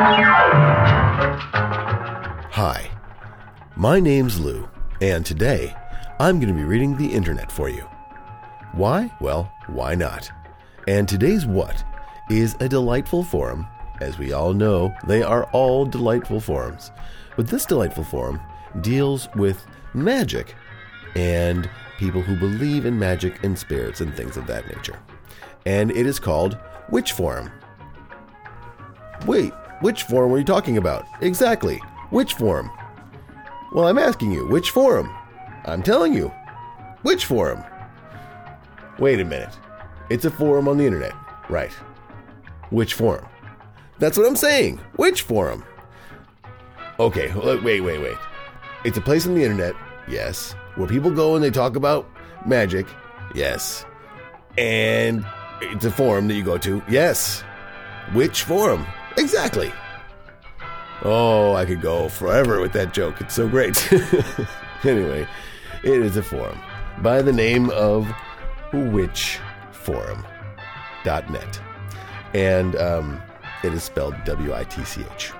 Hi, my name's Lou, and today I'm going to be reading the internet for you. Why? Well, why not? And today's what is a delightful forum. As we all know, they are all delightful forums. But this delightful forum deals with magic and people who believe in magic and spirits and things of that nature. And it is called Witch Forum. Wait, which forum are you talking about? Exactly. Which forum? Well, I'm asking you, which forum? I'm telling you. Which forum? Wait a minute. It's a forum on the internet. Right. Which forum? That's what I'm saying. Which forum? Okay, uh, wait, wait, wait. It's a place on the internet, yes, where people go and they talk about magic, yes. And it's a forum that you go to, yes. Which forum? Exactly. Oh, I could go forever with that joke. It's so great. anyway, it is a forum by the name of witchforum.net. And um, it is spelled W I T C H.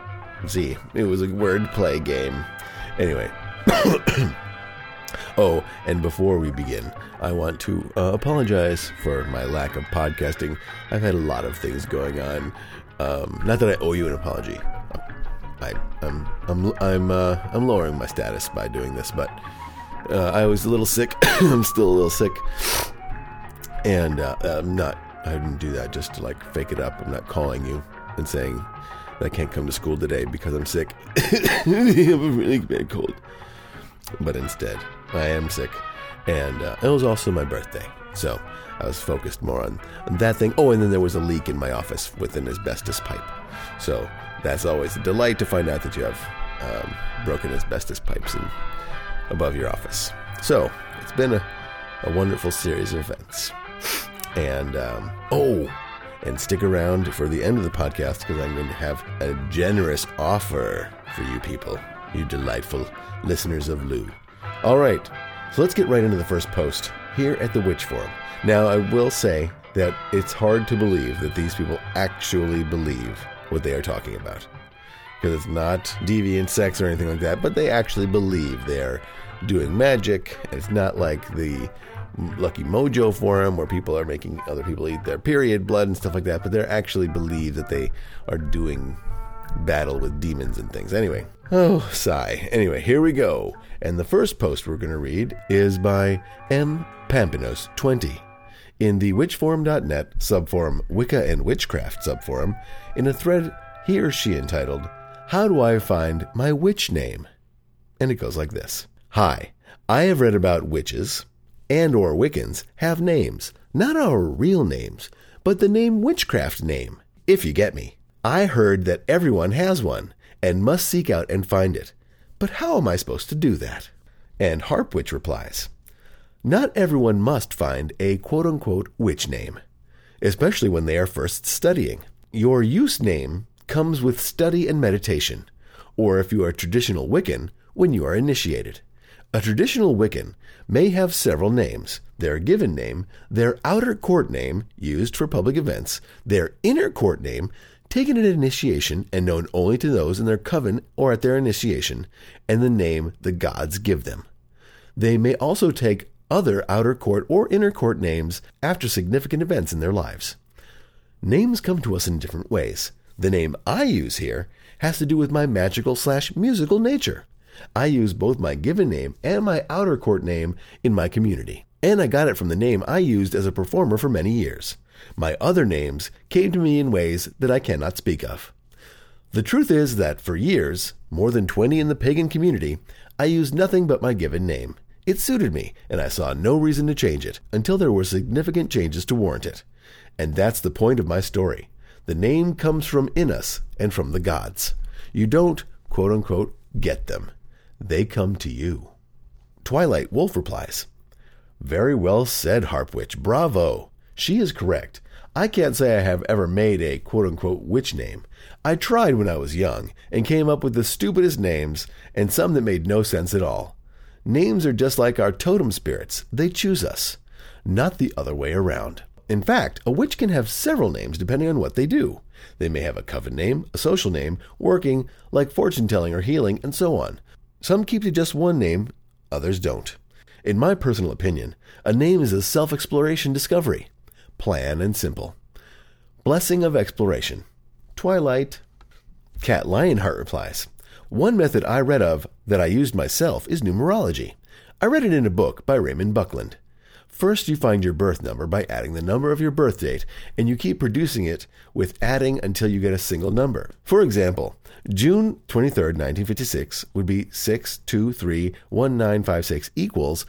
Z. It was a wordplay game. Anyway. oh, and before we begin, I want to uh, apologize for my lack of podcasting. I've had a lot of things going on. Um, not that I owe you an apology. I, I'm I'm I'm uh, I'm lowering my status by doing this, but uh, I was a little sick. I'm still a little sick, and uh, I'm not. I didn't do that just to like fake it up. I'm not calling you and saying that I can't come to school today because I'm sick. I have a really bad cold, but instead I am sick, and uh, it was also my birthday, so I was focused more on, that thing. Oh, and then there was a leak in my office with an asbestos pipe, so that's always a delight to find out that you have um, broken asbestos pipes in, above your office. So it's been a, a wonderful series of events. And um, oh, and stick around for the end of the podcast because I'm going to have a generous offer for you people, you delightful listeners of Lou. All right, so let's get right into the first post here at the Witch Forum. Now, I will say that it's hard to believe that these people actually believe what they are talking about. Because it's not deviant sex or anything like that, but they actually believe they're doing magic. It's not like the Lucky Mojo forum where people are making other people eat their period blood and stuff like that, but they actually believe that they are doing battle with demons and things. Anyway, oh, sigh. Anyway, here we go. And the first post we're going to read is by M. Pampinos 20 in the witchforum.net subforum Wicca and Witchcraft subforum in a thread he or she entitled How do I find my witch name? And it goes like this. Hi, I have read about witches and or Wiccans have names, not our real names, but the name witchcraft name, if you get me. I heard that everyone has one and must seek out and find it. But how am I supposed to do that? And Harpwitch replies, not everyone must find a quote unquote witch name, especially when they are first studying. Your use name comes with study and meditation, or if you are traditional Wiccan, when you are initiated. A traditional Wiccan may have several names their given name, their outer court name, used for public events, their inner court name, taken at initiation and known only to those in their coven or at their initiation, and the name the gods give them. They may also take other outer court or inner court names after significant events in their lives. Names come to us in different ways. The name I use here has to do with my magical slash musical nature. I use both my given name and my outer court name in my community. And I got it from the name I used as a performer for many years. My other names came to me in ways that I cannot speak of. The truth is that for years, more than 20 in the pagan community, I used nothing but my given name. It suited me, and I saw no reason to change it until there were significant changes to warrant it. And that's the point of my story. The name comes from in us and from the gods. You don't, quote unquote, get them. They come to you. Twilight Wolf replies, Very well said, Harpwitch. Bravo. She is correct. I can't say I have ever made a quote unquote witch name. I tried when I was young and came up with the stupidest names and some that made no sense at all. Names are just like our totem spirits, they choose us, not the other way around. In fact, a witch can have several names depending on what they do. They may have a coven name, a social name, working, like fortune telling or healing, and so on. Some keep to just one name, others don't. In my personal opinion, a name is a self exploration discovery. Plan and simple. Blessing of exploration. Twilight. Cat Lionheart replies One method I read of that I used myself is numerology. I read it in a book by Raymond Buckland. First, you find your birth number by adding the number of your birth date, and you keep producing it with adding until you get a single number. For example, June 23, 1956 would be 6231956 equals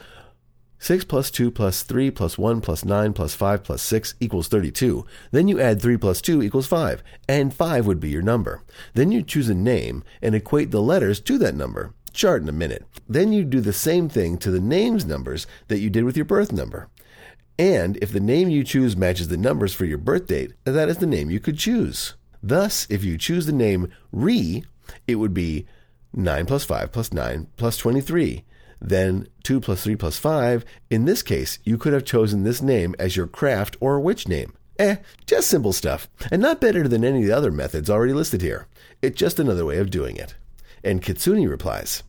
6 plus 2 plus 3 plus 1 plus 9 plus 5 plus 6 equals 32. Then you add 3 plus 2 equals 5, and 5 would be your number. Then you choose a name and equate the letters to that number chart in a minute. Then you do the same thing to the names numbers that you did with your birth number. And if the name you choose matches the numbers for your birth date, that is the name you could choose. Thus, if you choose the name Re, it would be 9 plus 5 plus 9 plus 23. Then 2 plus 3 plus 5. In this case, you could have chosen this name as your craft or witch name. Eh, just simple stuff, and not better than any of the other methods already listed here. It's just another way of doing it. And Kitsune replies,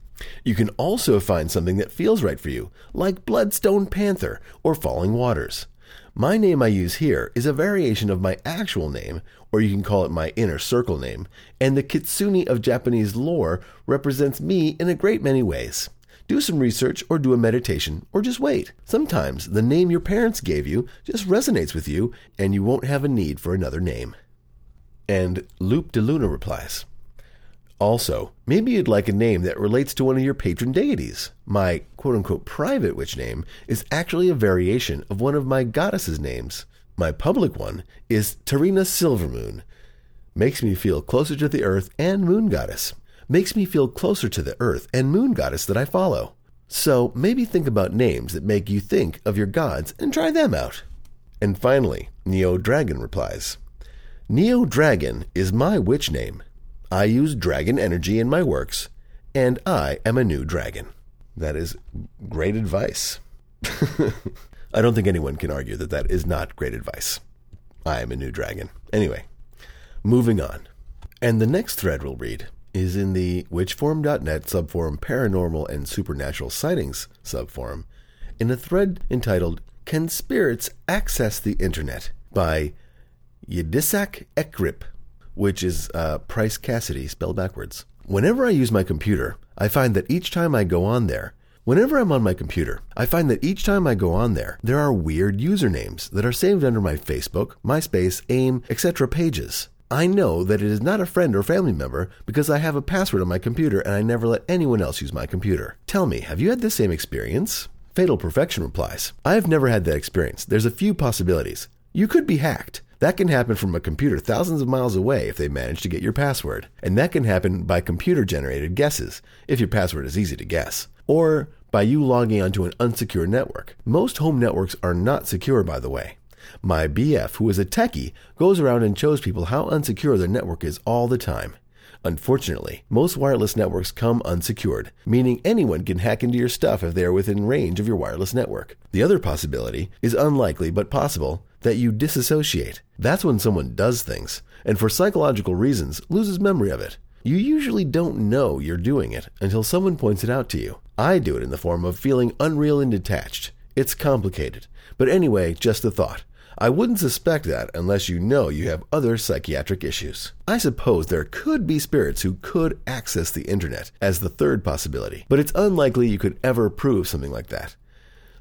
You can also find something that feels right for you, like Bloodstone Panther or Falling Waters. My name I use here is a variation of my actual name, or you can call it my inner circle name, and the Kitsune of Japanese lore represents me in a great many ways. Do some research or do a meditation or just wait. Sometimes the name your parents gave you just resonates with you and you won't have a need for another name. And Loop de Luna replies, also, maybe you'd like a name that relates to one of your patron deities. My quote unquote private witch name is actually a variation of one of my goddesses' names. My public one is Tarina Silvermoon. Makes me feel closer to the earth and moon goddess. Makes me feel closer to the earth and moon goddess that I follow. So maybe think about names that make you think of your gods and try them out. And finally, Neo Dragon replies Neo Dragon is my witch name. I use dragon energy in my works, and I am a new dragon. That is great advice. I don't think anyone can argue that that is not great advice. I am a new dragon. Anyway, moving on. And the next thread we'll read is in the witchforum.net subforum Paranormal and Supernatural Sightings subforum in a thread entitled Can Spirits Access the Internet by Yedisak Ekrip which is uh, Price Cassidy spelled backwards. Whenever I use my computer, I find that each time I go on there, Whenever I'm on my computer, I find that each time I go on there, there are weird usernames that are saved under my Facebook, MySpace, AIM, etc. pages. I know that it is not a friend or family member because I have a password on my computer and I never let anyone else use my computer. Tell me, have you had the same experience? Fatal Perfection replies, I have never had that experience. There's a few possibilities. You could be hacked. That can happen from a computer thousands of miles away if they manage to get your password. And that can happen by computer generated guesses, if your password is easy to guess. Or by you logging onto an unsecure network. Most home networks are not secure, by the way. My BF, who is a techie, goes around and shows people how unsecure their network is all the time. Unfortunately, most wireless networks come unsecured, meaning anyone can hack into your stuff if they are within range of your wireless network. The other possibility is unlikely but possible that you disassociate. That's when someone does things, and for psychological reasons loses memory of it. You usually don't know you're doing it until someone points it out to you. I do it in the form of feeling unreal and detached. It's complicated. But anyway, just a thought. I wouldn't suspect that unless you know you have other psychiatric issues. I suppose there could be spirits who could access the internet as the third possibility, but it's unlikely you could ever prove something like that.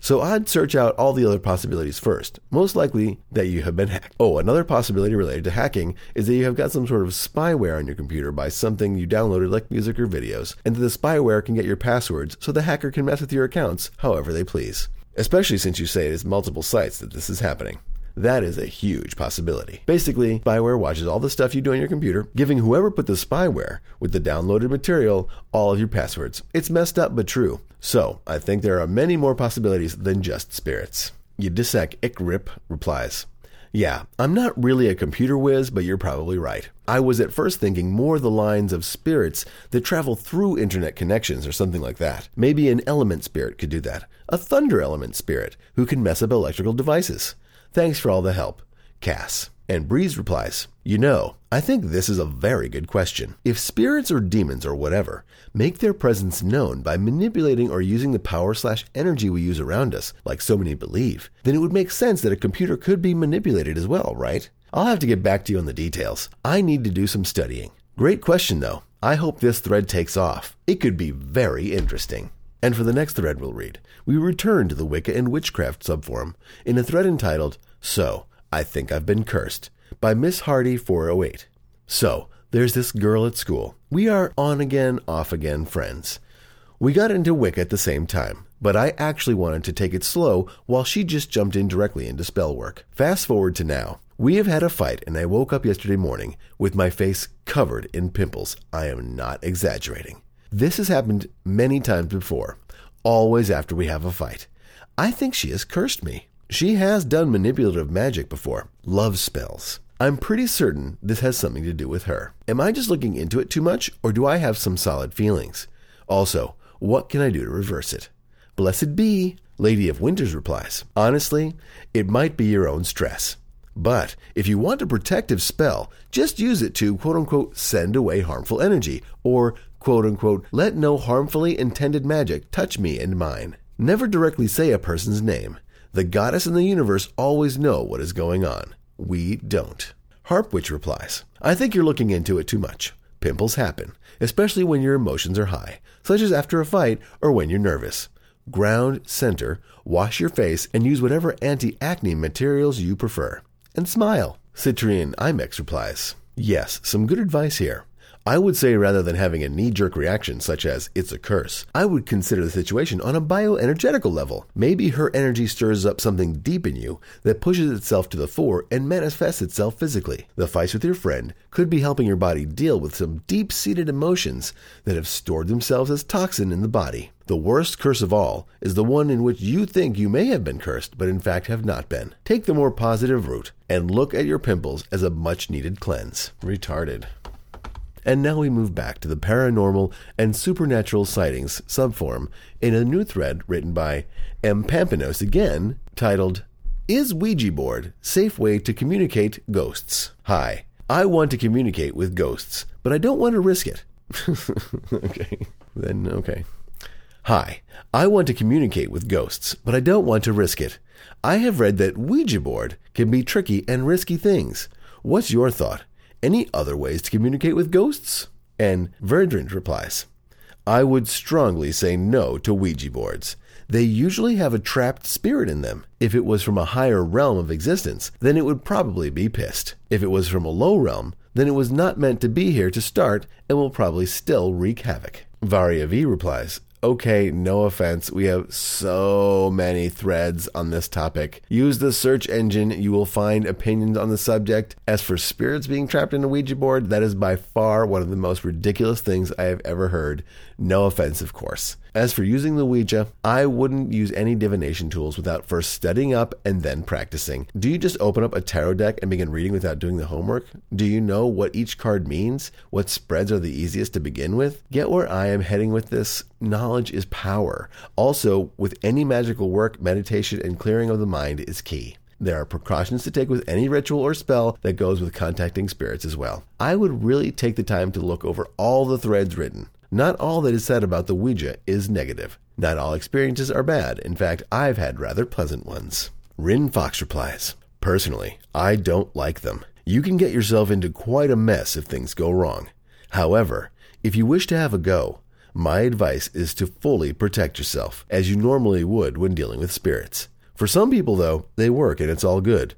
So I'd search out all the other possibilities first. Most likely that you have been hacked. Oh, another possibility related to hacking is that you have got some sort of spyware on your computer by something you downloaded like music or videos, and that the spyware can get your passwords so the hacker can mess with your accounts however they please. Especially since you say it is multiple sites that this is happening. That is a huge possibility. Basically, spyware watches all the stuff you do on your computer, giving whoever put the spyware with the downloaded material all of your passwords. It's messed up but true. So, I think there are many more possibilities than just spirits. Yidisek Ikrip replies, yeah, I'm not really a computer whiz, but you're probably right. I was at first thinking more the lines of spirits that travel through internet connections or something like that. Maybe an element spirit could do that. A thunder element spirit who can mess up electrical devices. Thanks for all the help. Cass. And Breeze replies, You know, I think this is a very good question. If spirits or demons or whatever make their presence known by manipulating or using the power slash energy we use around us, like so many believe, then it would make sense that a computer could be manipulated as well, right? I'll have to get back to you on the details. I need to do some studying. Great question, though. I hope this thread takes off. It could be very interesting. And for the next thread we'll read, we return to the Wicca and Witchcraft subforum in a thread entitled, So, I Think I've Been Cursed, by Miss Hardy 408. So, there's this girl at school. We are on again, off again friends. We got into Wicca at the same time, but I actually wanted to take it slow while she just jumped in directly into spell work. Fast forward to now. We have had a fight, and I woke up yesterday morning with my face covered in pimples. I am not exaggerating. This has happened many times before, always after we have a fight. I think she has cursed me. She has done manipulative magic before, love spells. I'm pretty certain this has something to do with her. Am I just looking into it too much, or do I have some solid feelings? Also, what can I do to reverse it? Blessed be, Lady of Winters replies. Honestly, it might be your own stress. But if you want a protective spell, just use it to quote unquote send away harmful energy, or quote unquote let no harmfully intended magic touch me and mine. Never directly say a person's name. The goddess and the universe always know what is going on. We don't. Harpwitch replies, I think you're looking into it too much. Pimples happen, especially when your emotions are high, such as after a fight or when you're nervous. Ground, center, wash your face, and use whatever anti acne materials you prefer. And smile. Citrian Imex replies, Yes, some good advice here. I would say rather than having a knee jerk reaction such as, it's a curse, I would consider the situation on a bioenergetical level. Maybe her energy stirs up something deep in you that pushes itself to the fore and manifests itself physically. The fights with your friend could be helping your body deal with some deep seated emotions that have stored themselves as toxin in the body. The worst curse of all is the one in which you think you may have been cursed, but in fact have not been. Take the more positive route and look at your pimples as a much needed cleanse. Retarded. And now we move back to the paranormal and supernatural sightings subforum in a new thread written by M. Pampinos again, titled Is Ouija Board Safe Way to Communicate Ghosts? Hi, I want to communicate with ghosts, but I don't want to risk it. okay, then okay. Hi, I want to communicate with ghosts, but I don't want to risk it. I have read that Ouija board can be tricky and risky things. What's your thought? Any other ways to communicate with ghosts? And Verdant replies, I would strongly say no to Ouija boards. They usually have a trapped spirit in them. If it was from a higher realm of existence, then it would probably be pissed. If it was from a low realm, then it was not meant to be here to start and will probably still wreak havoc. Varia V replies, okay, no offense, we have so many threads on this topic. Use the search engine, you will find opinions on the subject. As for spirits being trapped in a Ouija board, that is by far one of the most ridiculous things I have ever heard. No offense, of course. As for using the Ouija, I wouldn't use any divination tools without first studying up and then practicing. Do you just open up a tarot deck and begin reading without doing the homework? Do you know what each card means? What spreads are the easiest to begin with? Get where I am heading with this? Knowledge is power. Also, with any magical work, meditation and clearing of the mind is key. There are precautions to take with any ritual or spell that goes with contacting spirits as well. I would really take the time to look over all the threads written. Not all that is said about the Ouija is negative. Not all experiences are bad. In fact, I've had rather pleasant ones. Rin Fox replies Personally, I don't like them. You can get yourself into quite a mess if things go wrong. However, if you wish to have a go, my advice is to fully protect yourself, as you normally would when dealing with spirits. For some people, though, they work and it's all good.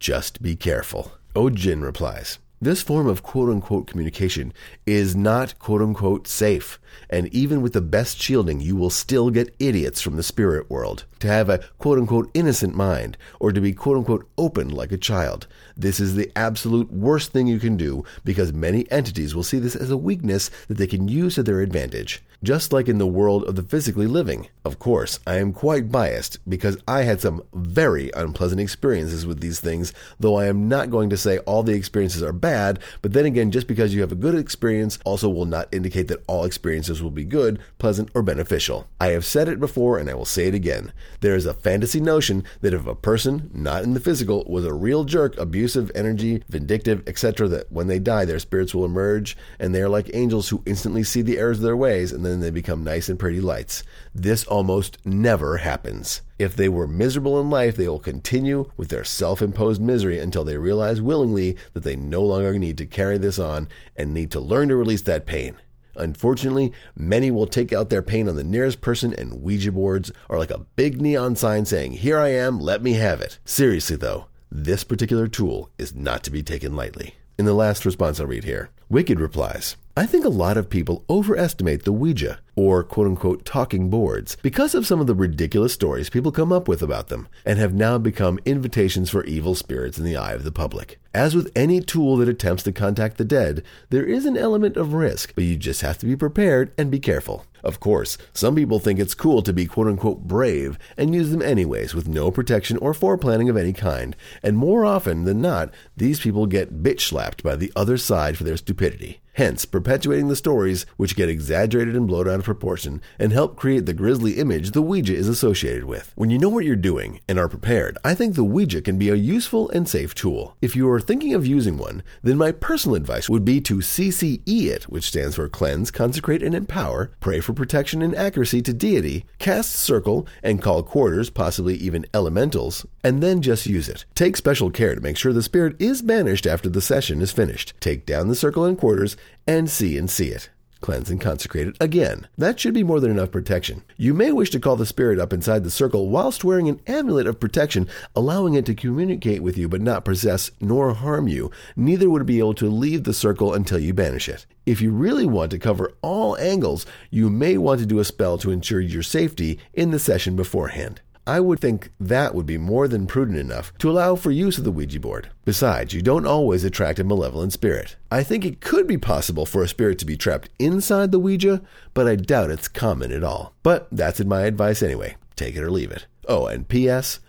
Just be careful. Ojin replies this form of quote unquote communication is not quote unquote safe. And even with the best shielding, you will still get idiots from the spirit world. To have a quote unquote innocent mind, or to be quote unquote open like a child. This is the absolute worst thing you can do because many entities will see this as a weakness that they can use to their advantage. Just like in the world of the physically living. Of course, I am quite biased because I had some very unpleasant experiences with these things, though I am not going to say all the experiences are bad but then again, just because you have a good experience also will not indicate that all experiences will be good, pleasant, or beneficial. I have said it before and I will say it again. There is a fantasy notion that if a person, not in the physical, was a real jerk, abusive, energy, vindictive, etc., that when they die, their spirits will emerge and they are like angels who instantly see the errors of their ways and then they become nice and pretty lights. This almost never happens. If they were miserable in life, they will continue with their self imposed misery until they realize willingly that they no longer need to carry this on and need to learn to release that pain. Unfortunately, many will take out their pain on the nearest person, and Ouija boards are like a big neon sign saying, Here I am, let me have it. Seriously, though, this particular tool is not to be taken lightly. In the last response I'll read here, Wicked replies, I think a lot of people overestimate the Ouija, or quote unquote talking boards, because of some of the ridiculous stories people come up with about them, and have now become invitations for evil spirits in the eye of the public. As with any tool that attempts to contact the dead, there is an element of risk, but you just have to be prepared and be careful. Of course, some people think it's cool to be quote unquote brave and use them anyways with no protection or foreplanning of any kind, and more often than not, these people get bitch slapped by the other side for their stupidity hence perpetuating the stories which get exaggerated and blown out of proportion and help create the grisly image the Ouija is associated with. When you know what you're doing and are prepared, I think the Ouija can be a useful and safe tool. If you are thinking of using one, then my personal advice would be to CCE it, which stands for cleanse, consecrate, and empower, pray for protection and accuracy to deity, cast circle, and call quarters, possibly even elementals, and then just use it. Take special care to make sure the spirit is banished after the session is finished. Take down the circle and quarters and see and see it. Cleanse and consecrate it again. That should be more than enough protection. You may wish to call the spirit up inside the circle whilst wearing an amulet of protection, allowing it to communicate with you but not possess nor harm you. Neither would it be able to leave the circle until you banish it. If you really want to cover all angles, you may want to do a spell to ensure your safety in the session beforehand. I would think that would be more than prudent enough to allow for use of the Ouija board. Besides, you don't always attract a malevolent spirit. I think it could be possible for a spirit to be trapped inside the Ouija, but I doubt it's common at all. But that's my advice anyway. Take it or leave it. Oh, and P.S.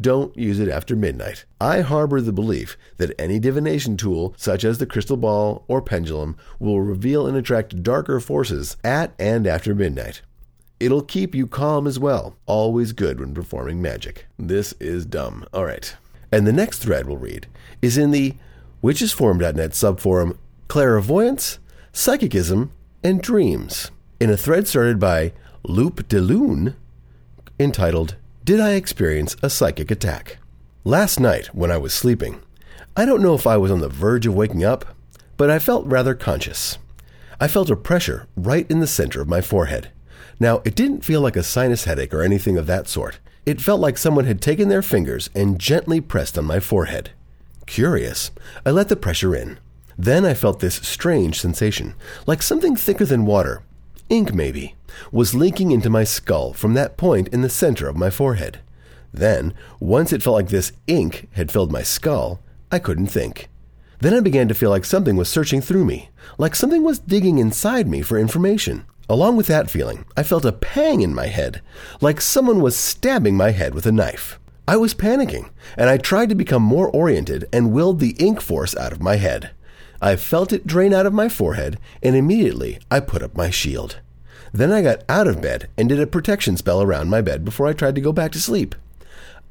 Don't use it after midnight. I harbor the belief that any divination tool, such as the crystal ball or pendulum, will reveal and attract darker forces at and after midnight. It'll keep you calm as well. Always good when performing magic. This is dumb. All right. And the next thread we'll read is in the witchesforum.net subforum Clairvoyance, Psychicism, and Dreams. In a thread started by Loop de Lune entitled, Did I Experience a Psychic Attack? Last night, when I was sleeping, I don't know if I was on the verge of waking up, but I felt rather conscious. I felt a pressure right in the center of my forehead. Now, it didn't feel like a sinus headache or anything of that sort. It felt like someone had taken their fingers and gently pressed on my forehead. Curious, I let the pressure in. Then I felt this strange sensation, like something thicker than water, ink maybe, was leaking into my skull from that point in the center of my forehead. Then, once it felt like this ink had filled my skull, I couldn't think. Then I began to feel like something was searching through me, like something was digging inside me for information. Along with that feeling, I felt a pang in my head, like someone was stabbing my head with a knife. I was panicking, and I tried to become more oriented and willed the ink force out of my head. I felt it drain out of my forehead, and immediately I put up my shield. Then I got out of bed and did a protection spell around my bed before I tried to go back to sleep.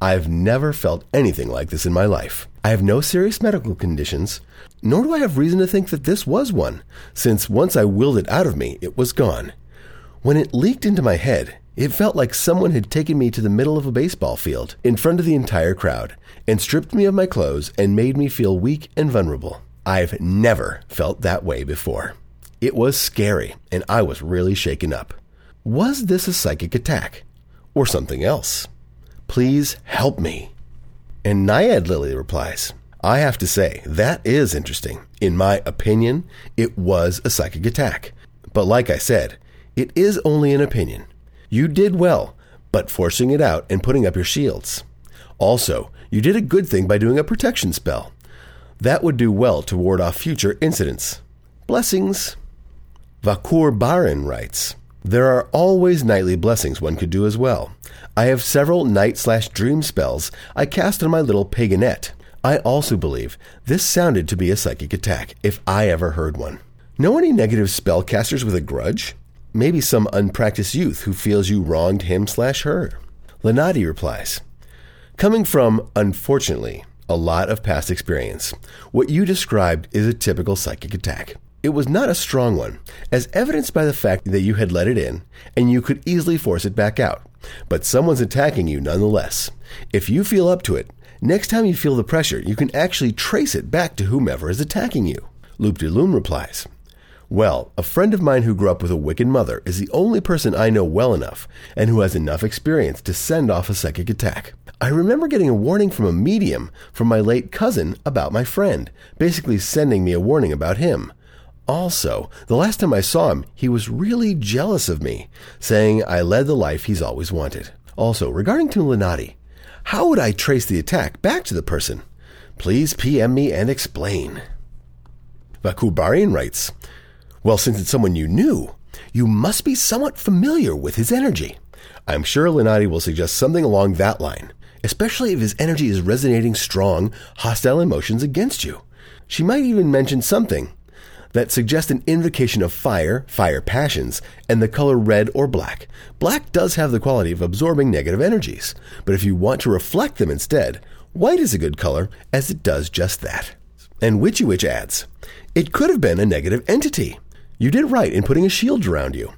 I've never felt anything like this in my life. I have no serious medical conditions, nor do I have reason to think that this was one, since once I willed it out of me, it was gone. When it leaked into my head, it felt like someone had taken me to the middle of a baseball field, in front of the entire crowd, and stripped me of my clothes and made me feel weak and vulnerable. I've never felt that way before. It was scary, and I was really shaken up. Was this a psychic attack? Or something else? Please help me. And Naiad Lily replies, I have to say, that is interesting. In my opinion, it was a psychic attack. But like I said, it is only an opinion. You did well, but forcing it out and putting up your shields. Also, you did a good thing by doing a protection spell. That would do well to ward off future incidents. Blessings. Vakur Barin writes, There are always nightly blessings one could do as well. I have several night slash dream spells I cast on my little paganette. I also believe this sounded to be a psychic attack, if I ever heard one. Know any negative spellcasters with a grudge? Maybe some unpracticed youth who feels you wronged him slash her. Lenati replies, Coming from, unfortunately, a lot of past experience, what you described is a typical psychic attack. It was not a strong one, as evidenced by the fact that you had let it in and you could easily force it back out. But someone's attacking you nonetheless. If you feel up to it, next time you feel the pressure, you can actually trace it back to whomever is attacking you. Loop de Loom replies, well, a friend of mine who grew up with a wicked mother is the only person I know well enough and who has enough experience to send off a psychic attack. I remember getting a warning from a medium from my late cousin about my friend, basically sending me a warning about him. Also, the last time I saw him, he was really jealous of me, saying I led the life he's always wanted. Also, regarding to Lenati, how would I trace the attack back to the person? Please PM me and explain. Vakubarian writes, well, since it's someone you knew, you must be somewhat familiar with his energy. I'm sure Lenati will suggest something along that line, especially if his energy is resonating strong, hostile emotions against you. She might even mention something that suggest an invocation of fire, fire passions, and the color red or black. Black does have the quality of absorbing negative energies, but if you want to reflect them instead, white is a good color as it does just that. And Witchy Witch adds, it could have been a negative entity. You did right in putting a shield around you.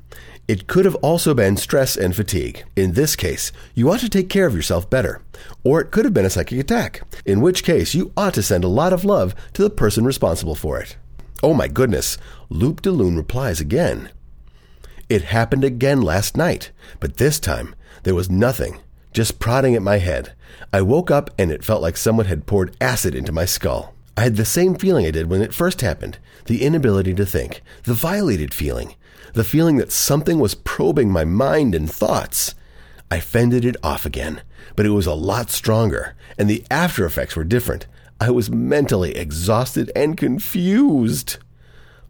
It could have also been stress and fatigue. In this case, you ought to take care of yourself better. Or it could have been a psychic attack, in which case you ought to send a lot of love to the person responsible for it. Oh my goodness, Loop de Loon replies again. It happened again last night, but this time there was nothing, just prodding at my head. I woke up and it felt like someone had poured acid into my skull. I had the same feeling I did when it first happened the inability to think, the violated feeling, the feeling that something was probing my mind and thoughts. I fended it off again, but it was a lot stronger, and the after effects were different. I was mentally exhausted and confused.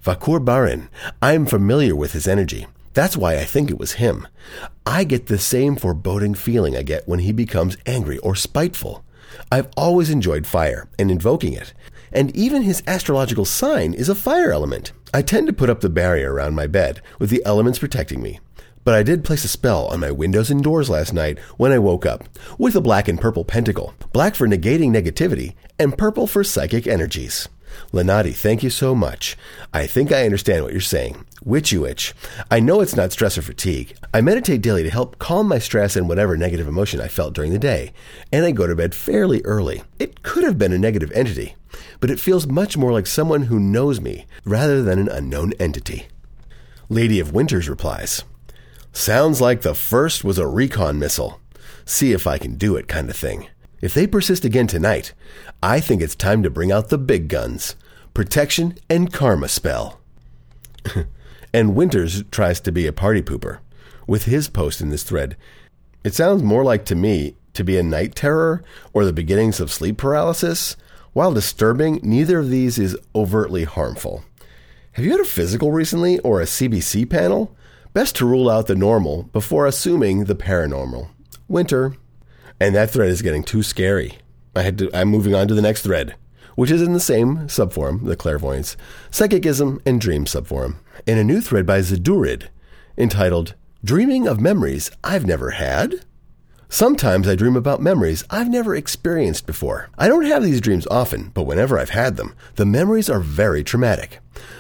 Vakur Barin, I am familiar with his energy. That's why I think it was him. I get the same foreboding feeling I get when he becomes angry or spiteful. I've always enjoyed fire and invoking it, and even his astrological sign is a fire element. I tend to put up the barrier around my bed, with the elements protecting me. But I did place a spell on my windows and doors last night when I woke up, with a black and purple pentacle. Black for negating negativity, and purple for psychic energies. Lenati, thank you so much. I think I understand what you're saying. Witchy witch. I know it's not stress or fatigue. I meditate daily to help calm my stress and whatever negative emotion I felt during the day, and I go to bed fairly early. It could have been a negative entity, but it feels much more like someone who knows me rather than an unknown entity. Lady of Winters replies, Sounds like the first was a recon missile. See if I can do it kind of thing. If they persist again tonight, I think it's time to bring out the big guns protection and karma spell. and Winters tries to be a party pooper with his post in this thread. It sounds more like to me to be a night terror or the beginnings of sleep paralysis. While disturbing, neither of these is overtly harmful. Have you had a physical recently or a CBC panel? Best to rule out the normal before assuming the paranormal. Winter. And that thread is getting too scary. I had to, I'm moving on to the next thread, which is in the same subforum, the clairvoyance, psychicism, and dream subforum, in a new thread by Zadurid entitled Dreaming of Memories I've Never Had? Sometimes I dream about memories I've never experienced before. I don't have these dreams often, but whenever I've had them, the memories are very traumatic.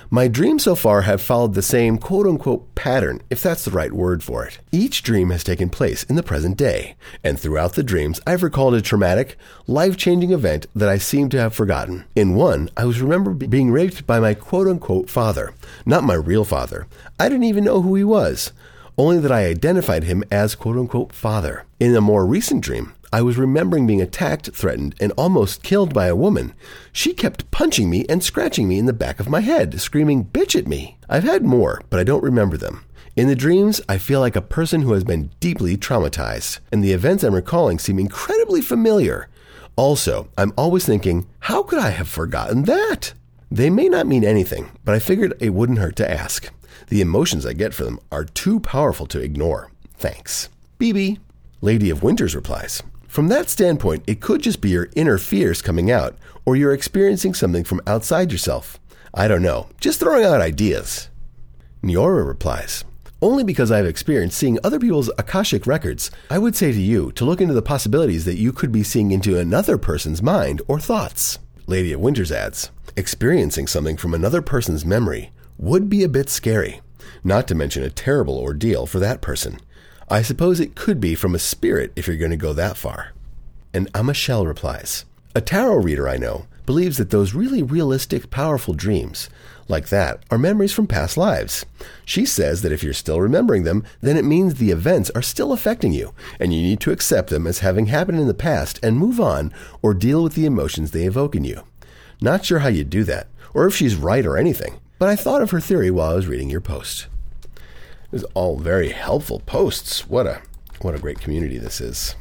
My dreams so far have followed the same quote unquote pattern, if that's the right word for it. Each dream has taken place in the present day, and throughout the dreams, I've recalled a traumatic, life changing event that I seem to have forgotten. In one, I was remembered being raped by my quote unquote father, not my real father. I didn't even know who he was only that I identified him as quote unquote father. In a more recent dream, I was remembering being attacked, threatened, and almost killed by a woman. She kept punching me and scratching me in the back of my head, screaming, bitch at me. I've had more, but I don't remember them. In the dreams, I feel like a person who has been deeply traumatized, and the events I'm recalling seem incredibly familiar. Also, I'm always thinking, how could I have forgotten that? They may not mean anything, but I figured it wouldn't hurt to ask. The emotions I get from them are too powerful to ignore. Thanks. BB. Lady of Winters replies From that standpoint, it could just be your inner fears coming out, or you're experiencing something from outside yourself. I don't know. Just throwing out ideas. Niora replies, Only because I've experienced seeing other people's Akashic records, I would say to you to look into the possibilities that you could be seeing into another person's mind or thoughts. Lady of Winters adds, Experiencing something from another person's memory would be a bit scary, not to mention a terrible ordeal for that person. I suppose it could be from a spirit if you're going to go that far. And Amashel replies, A tarot reader I know believes that those really realistic, powerful dreams, like that, are memories from past lives. She says that if you're still remembering them, then it means the events are still affecting you, and you need to accept them as having happened in the past and move on or deal with the emotions they evoke in you. Not sure how you do that, or if she's right or anything, but I thought of her theory while I was reading your post. It's all very helpful posts. What a what a great community this is.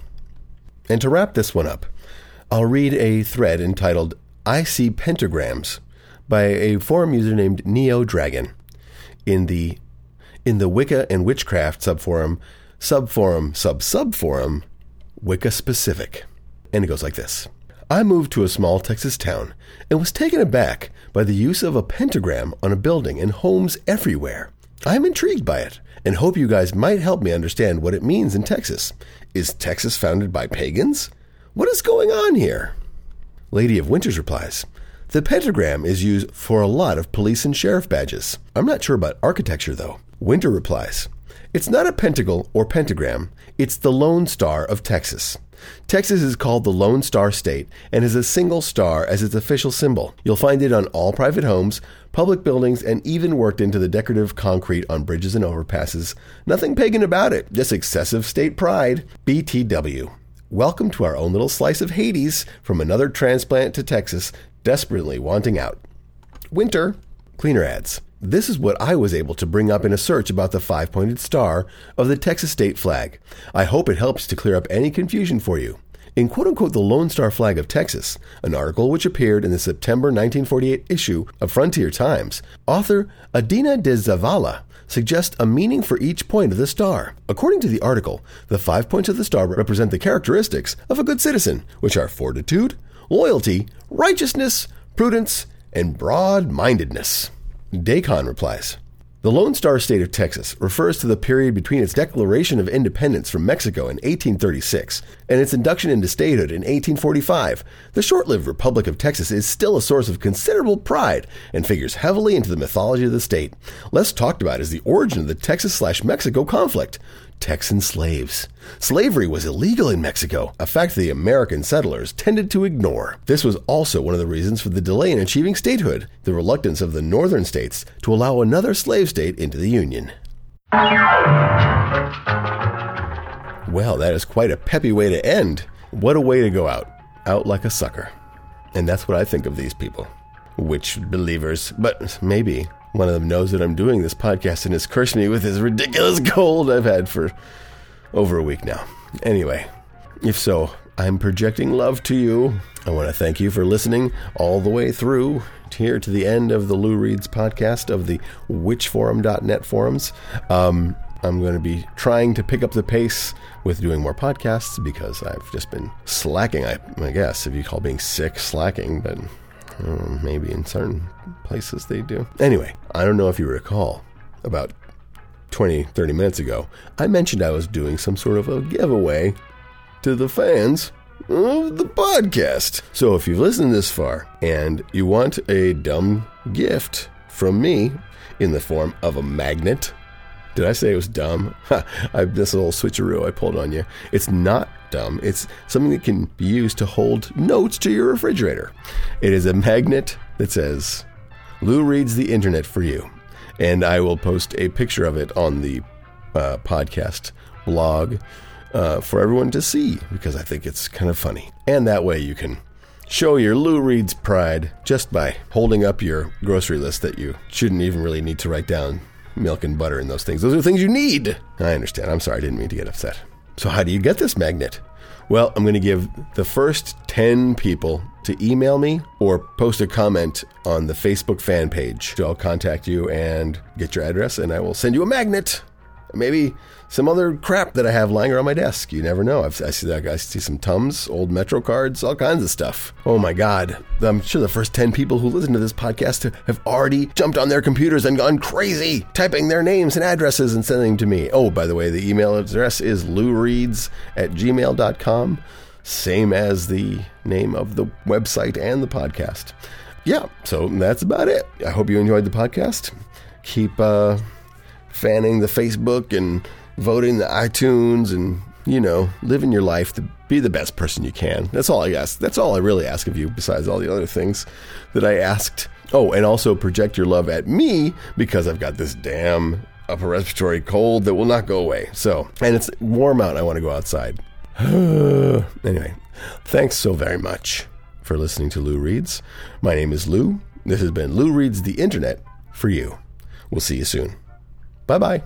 And to wrap this one up, I'll read a thread entitled I See Pentagrams by a forum user named Neo Dragon in the in the Wicca and Witchcraft subforum, subforum, sub subforum, Wicca specific. And it goes like this. I moved to a small Texas town and was taken aback by the use of a pentagram on a building and homes everywhere. I am intrigued by it and hope you guys might help me understand what it means in Texas. Is Texas founded by pagans? What is going on here? Lady of Winters replies, The pentagram is used for a lot of police and sheriff badges. I'm not sure about architecture, though. Winter replies, It's not a pentacle or pentagram, it's the Lone Star of Texas. Texas is called the Lone Star State and has a single star as its official symbol. You'll find it on all private homes, public buildings, and even worked into the decorative concrete on bridges and overpasses. Nothing pagan about it, just excessive state pride. BTW. Welcome to our own little slice of Hades from another transplant to Texas, desperately wanting out. Winter. Cleaner adds. This is what I was able to bring up in a search about the five pointed star of the Texas state flag. I hope it helps to clear up any confusion for you. In quote unquote the Lone Star Flag of Texas, an article which appeared in the September 1948 issue of Frontier Times, author Adina de Zavala suggests a meaning for each point of the star. According to the article, the five points of the star represent the characteristics of a good citizen, which are fortitude, loyalty, righteousness, prudence, and broad mindedness. Dacon replies The Lone Star State of Texas refers to the period between its declaration of independence from Mexico in 1836 and its induction into statehood in 1845. The short lived Republic of Texas is still a source of considerable pride and figures heavily into the mythology of the state. Less talked about is the origin of the Texas slash Mexico conflict. Texan slaves. Slavery was illegal in Mexico, a fact the American settlers tended to ignore. This was also one of the reasons for the delay in achieving statehood, the reluctance of the northern states to allow another slave state into the Union. Well, that is quite a peppy way to end. What a way to go out. Out like a sucker. And that's what I think of these people. Witch believers, but maybe one of them knows that I'm doing this podcast and has cursed me with his ridiculous cold I've had for over a week now. Anyway, if so, I'm projecting love to you. I want to thank you for listening all the way through here to the end of the Lou Reads podcast of the witchforum.net forums. Um, I'm going to be trying to pick up the pace with doing more podcasts because I've just been slacking, I, I guess, if you call being sick slacking, but uh, maybe in certain places they do. Anyway, I don't know if you recall, about 20, 30 minutes ago, I mentioned I was doing some sort of a giveaway to the fans of the podcast. So if you've listened this far and you want a dumb gift from me in the form of a magnet, did I say it was dumb? I, this little switcheroo I pulled on you. It's not dumb. It's something that can be used to hold notes to your refrigerator. It is a magnet that says, Lou reads the internet for you. And I will post a picture of it on the uh, podcast blog uh, for everyone to see because I think it's kind of funny. And that way you can show your Lou Reads pride just by holding up your grocery list that you shouldn't even really need to write down milk and butter and those things. Those are things you need. I understand. I'm sorry. I didn't mean to get upset. So, how do you get this magnet? Well, I'm going to give the first 10 people to email me or post a comment on the Facebook fan page. So I'll contact you and get your address, and I will send you a magnet. Maybe some other crap that I have lying around my desk. You never know. I've, I see that. I see some tums, old Metro cards, all kinds of stuff. Oh my God! I'm sure the first ten people who listen to this podcast have already jumped on their computers and gone crazy, typing their names and addresses and sending them to me. Oh, by the way, the email address is loureads at gmail.com, same as the name of the website and the podcast. Yeah, so that's about it. I hope you enjoyed the podcast. Keep uh, fanning the Facebook and voting the iTunes and, you know, living your life to be the best person you can. That's all I ask. That's all I really ask of you, besides all the other things that I asked. Oh, and also project your love at me because I've got this damn upper respiratory cold that will not go away. So, and it's warm out. I want to go outside. anyway, thanks so very much for listening to Lou Reads. My name is Lou. This has been Lou Reads the Internet for you. We'll see you soon. Bye bye.